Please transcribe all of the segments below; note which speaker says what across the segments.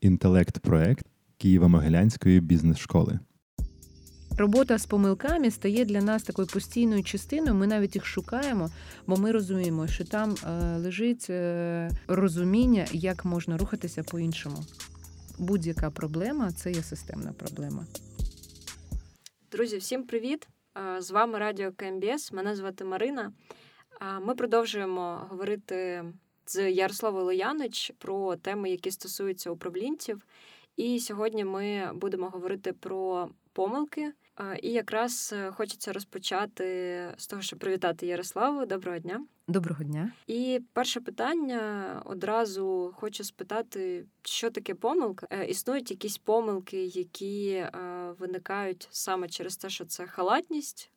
Speaker 1: інтелект-проект Києво-Могилянської бізнес-школи.
Speaker 2: Робота з помилками стає для нас такою постійною частиною. Ми навіть їх шукаємо, бо ми розуміємо, що там е, лежить е, розуміння, як можна рухатися по-іншому. Будь-яка проблема це є системна проблема.
Speaker 3: Друзі, всім привіт! Е, з вами Радіо КМБС. Мене звати Марина. Ми продовжуємо говорити з Ярославою Лоянич про теми, які стосуються управлінців. І сьогодні ми будемо говорити про помилки. І якраз е, хочеться розпочати з того, щоб привітати Ярославу. Доброго дня.
Speaker 2: Доброго дня.
Speaker 3: І перше питання одразу хочу спитати, що таке помилка? Е, існують якісь помилки, які е, виникають саме через те, що це халатність,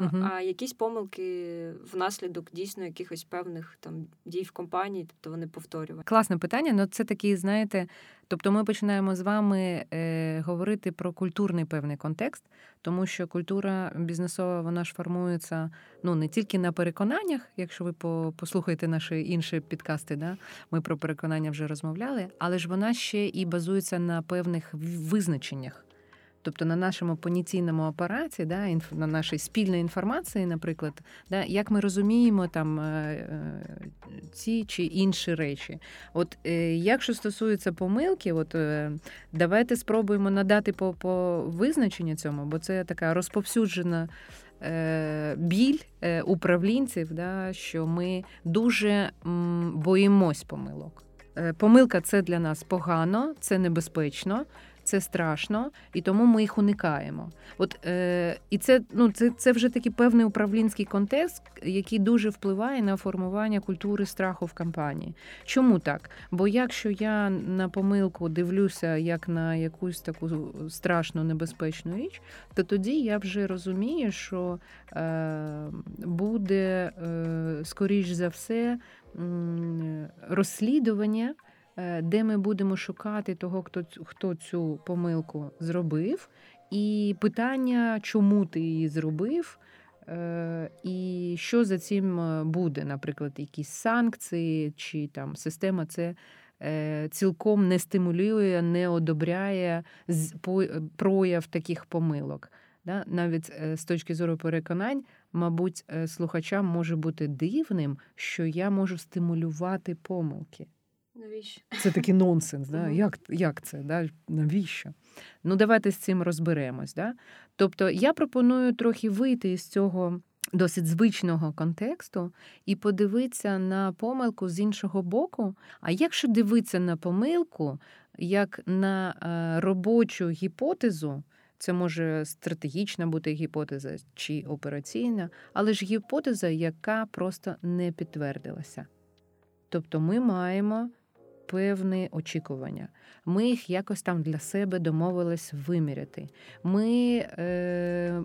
Speaker 3: угу. а якісь помилки внаслідок дійсно якихось певних там дій в компанії, тобто вони повторюють.
Speaker 2: Класне питання. Ну це такий, знаєте, тобто ми починаємо з вами е, говорити про культурний певний контекст, тому що культура бізнесова вона ж формується ну не тільки на переконаннях, якщо ви послухаєте наші інші підкасти, да ми про переконання вже розмовляли, але ж вона ще і базується на певних визначеннях. Тобто на нашому понятійному апараті, да, на нашій спільній інформації, наприклад, да, як ми розуміємо там е, е, ці чи інші речі. От е, якщо стосується помилки, от давайте спробуємо надати по, по визначенню цьому, бо це така розповсюджена. Біль управлінців, да, що ми дуже боїмось помилок. Помилка це для нас погано, це небезпечно, це страшно, і тому ми їх уникаємо. От е, і це ну це, це вже такий певний управлінський контекст, який дуже впливає на формування культури страху в компанії. Чому так? Бо якщо я на помилку дивлюся як на якусь таку страшну небезпечну річ, то тоді я вже розумію, що е, буде е, скоріш за все розслідування. Е, де ми будемо шукати того, хто хто цю помилку зробив, і питання, чому ти її зробив, е, і що за цим е, буде, наприклад, якісь санкції, чи там система це. Цілком не стимулює, не одобряє прояв таких помилок. Навіть з точки зору переконань, мабуть, слухачам може бути дивним, що я можу стимулювати помилки.
Speaker 3: Навіщо?
Speaker 2: Це такий нонсенс. Да? Як як це? Да? Навіщо? Ну, давайте з цим розберемось. Да? Тобто, я пропоную трохи вийти із цього досить звичного контексту і подивитися на помилку з іншого боку. А якщо дивитися на помилку як на е, робочу гіпотезу, це може стратегічна бути гіпотеза чи операційна, але ж гіпотеза, яка просто не підтвердилася. Тобто ми маємо певні очікування. Ми їх якось там для себе домовились виміряти. Ми е,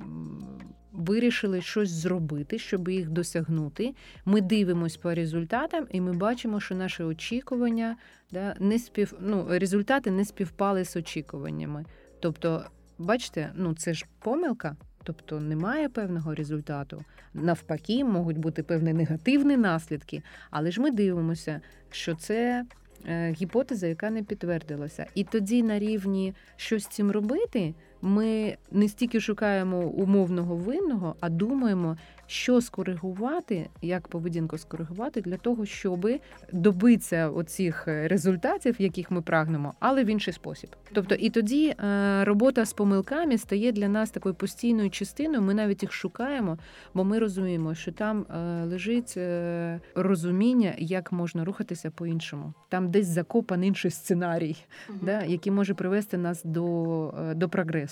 Speaker 2: вирішили щось зробити, щоб їх досягнути. Ми дивимось по результатам, і ми бачимо, що наші очікування да, не спів... ну, результати не співпали з очікуваннями. Тобто, бачите, ну це ж помилка. Тобто немає певного результату. Навпаки, можуть бути певні негативні наслідки, але ж ми дивимося, що це гіпотеза, яка не підтвердилася. І тоді на рівні щось цим робити, ми не стільки шукаємо умовного винного, а думаємо, що скоригувати, як поведінку скоригувати для того, щоб добитися оцих результатів, яких ми прагнемо, але в інший спосіб. Тобто, і тоді е, робота з помилками стає для нас такою постійною частиною. Ми навіть їх шукаємо, бо ми розуміємо, що там е, лежить е, розуміння, як можна рухатися по-іншому. Там десь закопаний інший сценарій, угу. да, який може привести нас до, до прогресу.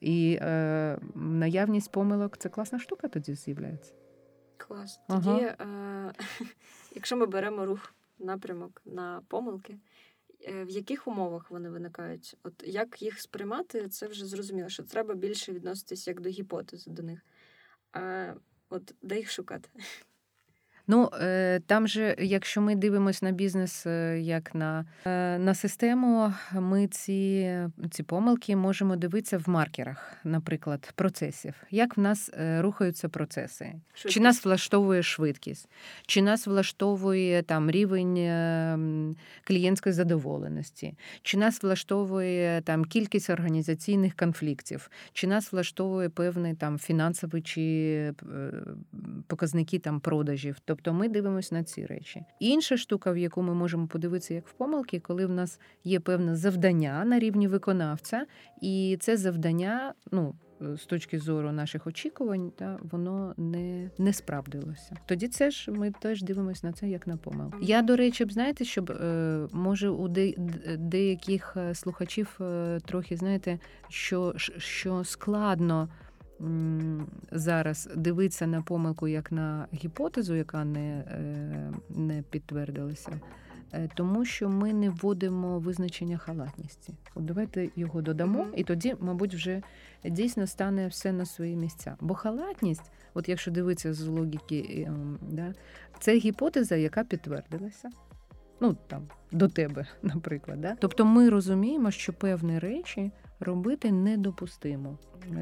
Speaker 2: І е, наявність помилок це класна штука тоді з'являється.
Speaker 3: Клас. Тоді, ага. е, якщо ми беремо рух напрямок на помилки, е, в яких умовах вони виникають? От як їх сприймати, це вже зрозуміло, що треба більше відноситись як до гіпотези до них. А от де їх шукати?
Speaker 2: Ну е, там же, якщо ми дивимося на бізнес е, як на е, на систему, ми ці ці помилки можемо дивитися в маркерах, наприклад, процесів. Як в нас рухаються процеси? Швидкість. Чи нас влаштовує швидкість, чи нас влаштовує там рівень клієнтської задоволеності, чи нас влаштовує там кількість організаційних конфліктів, чи нас влаштовує певний там фінансовий чи показники там продажів. Тобто ми дивимося на ці речі. Інша штука, в яку ми можемо подивитися, як в помилки, коли в нас є певне завдання на рівні виконавця, і це завдання, ну. З точки зору наших очікувань, та воно не не справдилося. Тоді це ж ми теж дивимося на це як на помилку. Я до речі, б знаєте, щоб е, може у де, деяких е, слухачів е, трохи знаєте, що, що складно зараз дивитися на помилку як на гіпотезу, яка не, е, не підтвердилася. Е, тому що ми не вводимо визначення халатності. От давайте його додамо, і тоді, мабуть, вже дійсно стане все на свої місця. Бо халатність, от якщо дивитися з логіки, ем, да, це гіпотеза, яка підтвердилася. Ну там до тебе, наприклад, Да? тобто ми розуміємо, що певні речі робити недопустимо.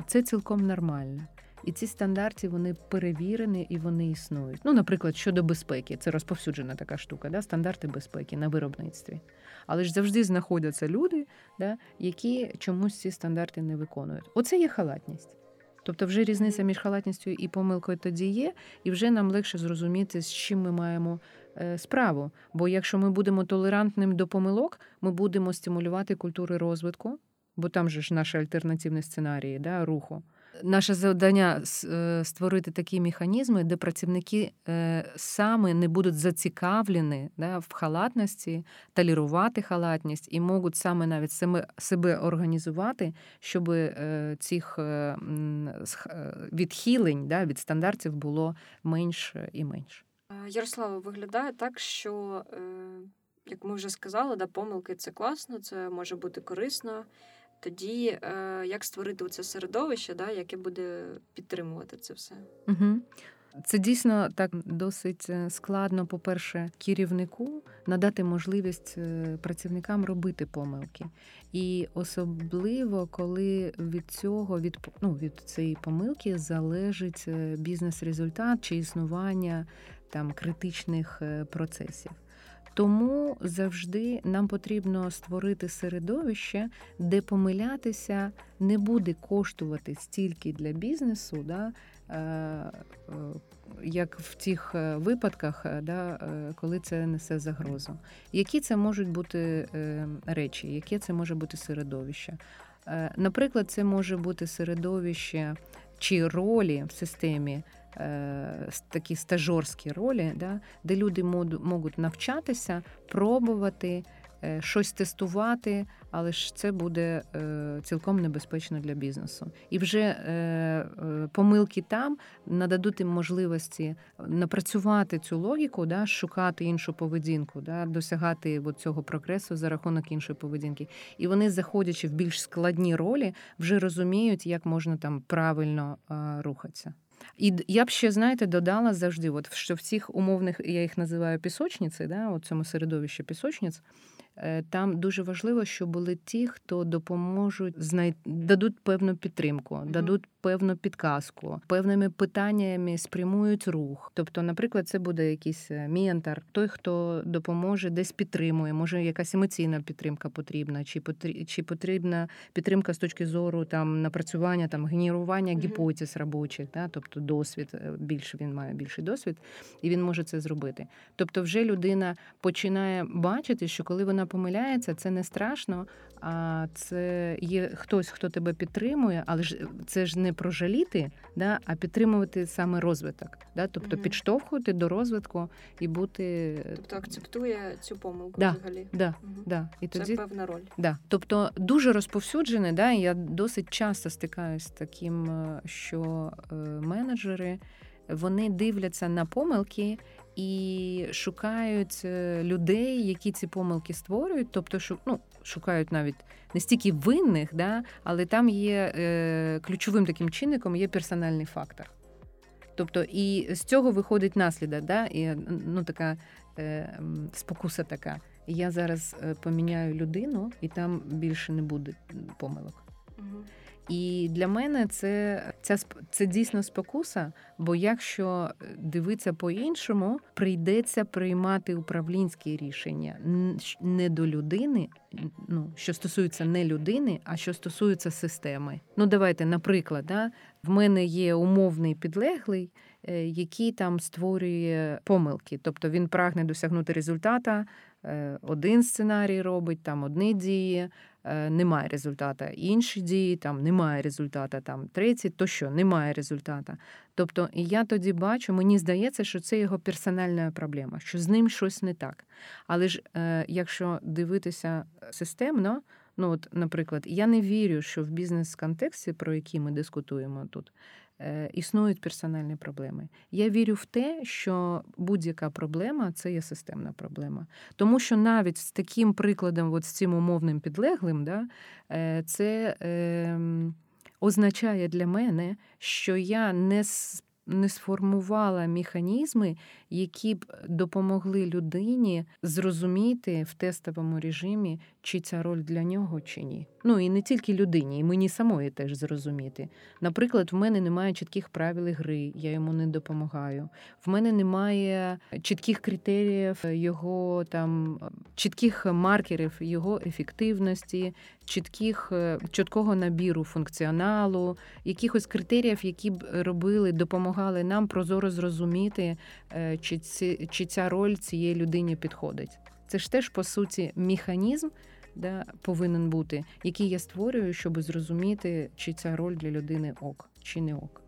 Speaker 2: Це цілком нормально. І ці стандарти вони перевірені і вони існують. Ну, наприклад, щодо безпеки, це розповсюджена така штука, да? стандарти безпеки на виробництві. Але ж завжди знаходяться люди, да? які чомусь ці стандарти не виконують. Оце є халатність. Тобто, вже різниця між халатністю і помилкою тоді є, і вже нам легше зрозуміти, з чим ми маємо справу. Бо якщо ми будемо толерантним до помилок, ми будемо стимулювати культури розвитку бо там же ж наші альтернативні сценарії да, руху. Наше завдання е, створити такі механізми, де працівники е, саме не будуть зацікавлені да, в халатності, толерувати халатність і можуть саме навіть себе, себе організувати, щоб е, цих відхилень да, від стандартів було менш і менш.
Speaker 3: Ярослава, виглядає так, що, як ми вже сказали, да, помилки це класно, це може бути корисно тоді е, як створити це середовище, да, яке буде підтримувати це все?
Speaker 2: Угу. Це дійсно так досить е, складно, по-перше, керівнику надати можливість е, працівникам робити помилки. І особливо, коли від цього, від ну, від цієї помилки залежить бізнес-результат чи існування там критичних процесів. Тому завжди нам потрібно створити середовище, де помилятися не буде коштувати стільки для бізнесу, да, е, е, як в тих е, випадках, да, коли це несе загрозу. Які це можуть бути речі, яке це може бути середовище? Наприклад, це може бути середовище чи ролі в системі. Е, такі стажорські ролі, да, де люди можуть навчатися, пробувати. Е, щось тестувати, але ж це буде е, цілком небезпечно для бізнесу. І вже помилки там нададуть їм можливості напрацювати цю логіку, да, шукати іншу поведінку, да, досягати цього прогресу за рахунок іншої поведінки. І вони, заходячи в більш складні ролі, вже розуміють, як можна там правильно рухатися. І я б ще, знаєте, додала завжди, от, що в цих умовних, я їх називаю пісочниці, да, у цьому середовищі пісочниць, там дуже важливо, щоб були ті, хто допоможуть знай... дадуть певну підтримку, mm-hmm. дадуть певну підказку, певними питаннями спрямують рух. Тобто, наприклад, це буде якийсь е, ментор, той, хто допоможе, десь підтримує, може якась емоційна підтримка потрібна, чи потрібна, чи потрібна підтримка з точки зору там напрацювання, там генерування mm-hmm. гіпотез робочих, да? тобто досвід е, більше він має більший досвід, і він може це зробити. Тобто, вже людина починає бачити, що коли вона помиляється, це не страшно. А це є хтось, хто тебе підтримує, але ж це ж не про жаліти, да, а підтримувати саме розвиток. Да? Тобто угу. підштовхувати до розвитку і бути.
Speaker 3: Тобто акцептує цю помилку
Speaker 2: да,
Speaker 3: взагалі.
Speaker 2: Да, угу. да.
Speaker 3: І це тоді... певна роль.
Speaker 2: Да. Тобто дуже розповсюджене, да, я досить часто стикаюся з таким, е, що е, менеджери вони дивляться на помилки і шукають е, людей, які ці помилки створюють, тобто ну, шукають навіть не стільки винних, да, але там є е, ключовим таким чинником є персональний фактор. Тобто, і з цього виходить наслідок, да? і ну, така е, спокуса така. Я зараз е, поміняю людину, і там більше не буде помилок. І для мене це ця це дійсно спокуса. Бо якщо дивитися по-іншому, прийдеться приймати управлінські рішення не до людини, ну що стосується не людини, а що стосується системи. Ну давайте, наприклад, да, в мене є умовний підлеглий, е, який там створює помилки, тобто він прагне досягнути результата. Е, один сценарій робить, там одні дії, е, немає результата, інші дії, там немає результата, там треті, то що немає результата. Тобто я тоді бачу, мені здається, що це його персональна проблема, що з ним щось не так. Але ж е, якщо дивитися системно, ну от, наприклад, я не вірю, що в бізнес-контексті, про який ми дискутуємо тут, Е, існують персональні проблеми. Я вірю в те, що будь-яка проблема це є системна проблема. Тому що навіть з таким прикладом, от з цим умовним підлеглим, да, е, це е, означає для мене, що я не не сформувала механізми, які б допомогли людині зрозуміти в тестовому режимі, чи ця роль для нього, чи ні. Ну і не тільки людині, і мені самої теж зрозуміти. Наприклад, в мене немає чітких правил гри, я йому не допомагаю. В мене немає чітких критеріїв його там чітких маркерів його ефективності, чітких е, чіткого набіру функціоналу, якихось критеріїв, які б робили, допомагали нам прозоро зрозуміти, е, чи ці, чи ця роль цієї людині підходить. Це ж теж по суті механізм да, повинен бути, який я створюю, щоб зрозуміти, чи ця роль для людини ок чи не ок.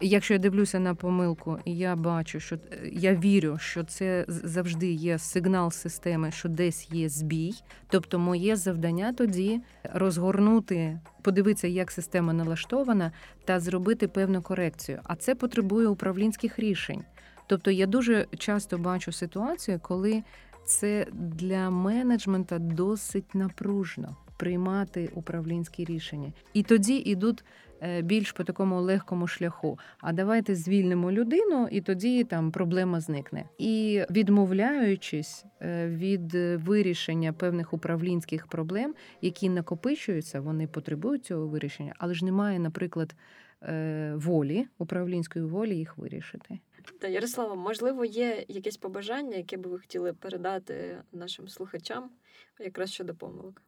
Speaker 2: Якщо я дивлюся на помилку, і я бачу, що я вірю, що це завжди є сигнал системи, що десь є збій. Тобто, моє завдання тоді розгорнути, подивитися, як система налаштована, та зробити певну корекцію. А це потребує управлінських рішень. Тобто, я дуже часто бачу ситуацію, коли це для менеджмента досить напружно приймати управлінські рішення, і тоді йдуть Е, більш по такому легкому шляху. А давайте звільнимо людину, і тоді там проблема зникне. І відмовляючись е, від вирішення певних управлінських проблем, які накопичуються, вони потребують цього вирішення, але ж немає, наприклад, е, волі управлінської волі їх вирішити.
Speaker 3: Та Ярослава, можливо, є якесь побажання, яке би ви хотіли передати нашим слухачам, якраз щодо помилок?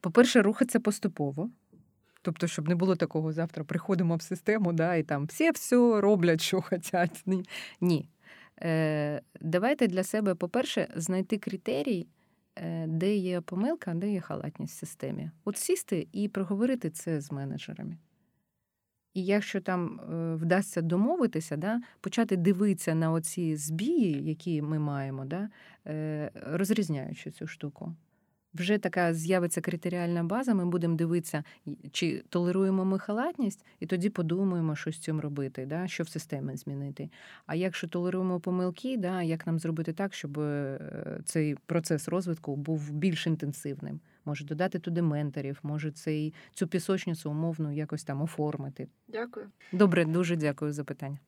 Speaker 2: По-перше, рухатися поступово. Тобто, щоб не було такого завтра приходимо в систему, да, і там всі все роблять, що хочуть. Ні. Е, Давайте для себе, по-перше, знайти критерій, е, де є помилка, де є халатність в системі. От сісти і проговорити це з менеджерами. І якщо там е, вдасться домовитися, да, почати дивитися на оці збії, які ми маємо, да, е, розрізняючи цю штуку вже така з'явиться критеріальна база, ми будемо дивитися, чи толеруємо ми халатність, і тоді подумаємо, що з цим робити, да, що в системі змінити. А якщо толеруємо помилки, да, як нам зробити так, щоб е, цей процес розвитку був більш інтенсивним? Може додати туди менторів, може цей цю пісочницю умовно якось там оформити.
Speaker 3: Дякую.
Speaker 2: Добре, дуже дякую за питання.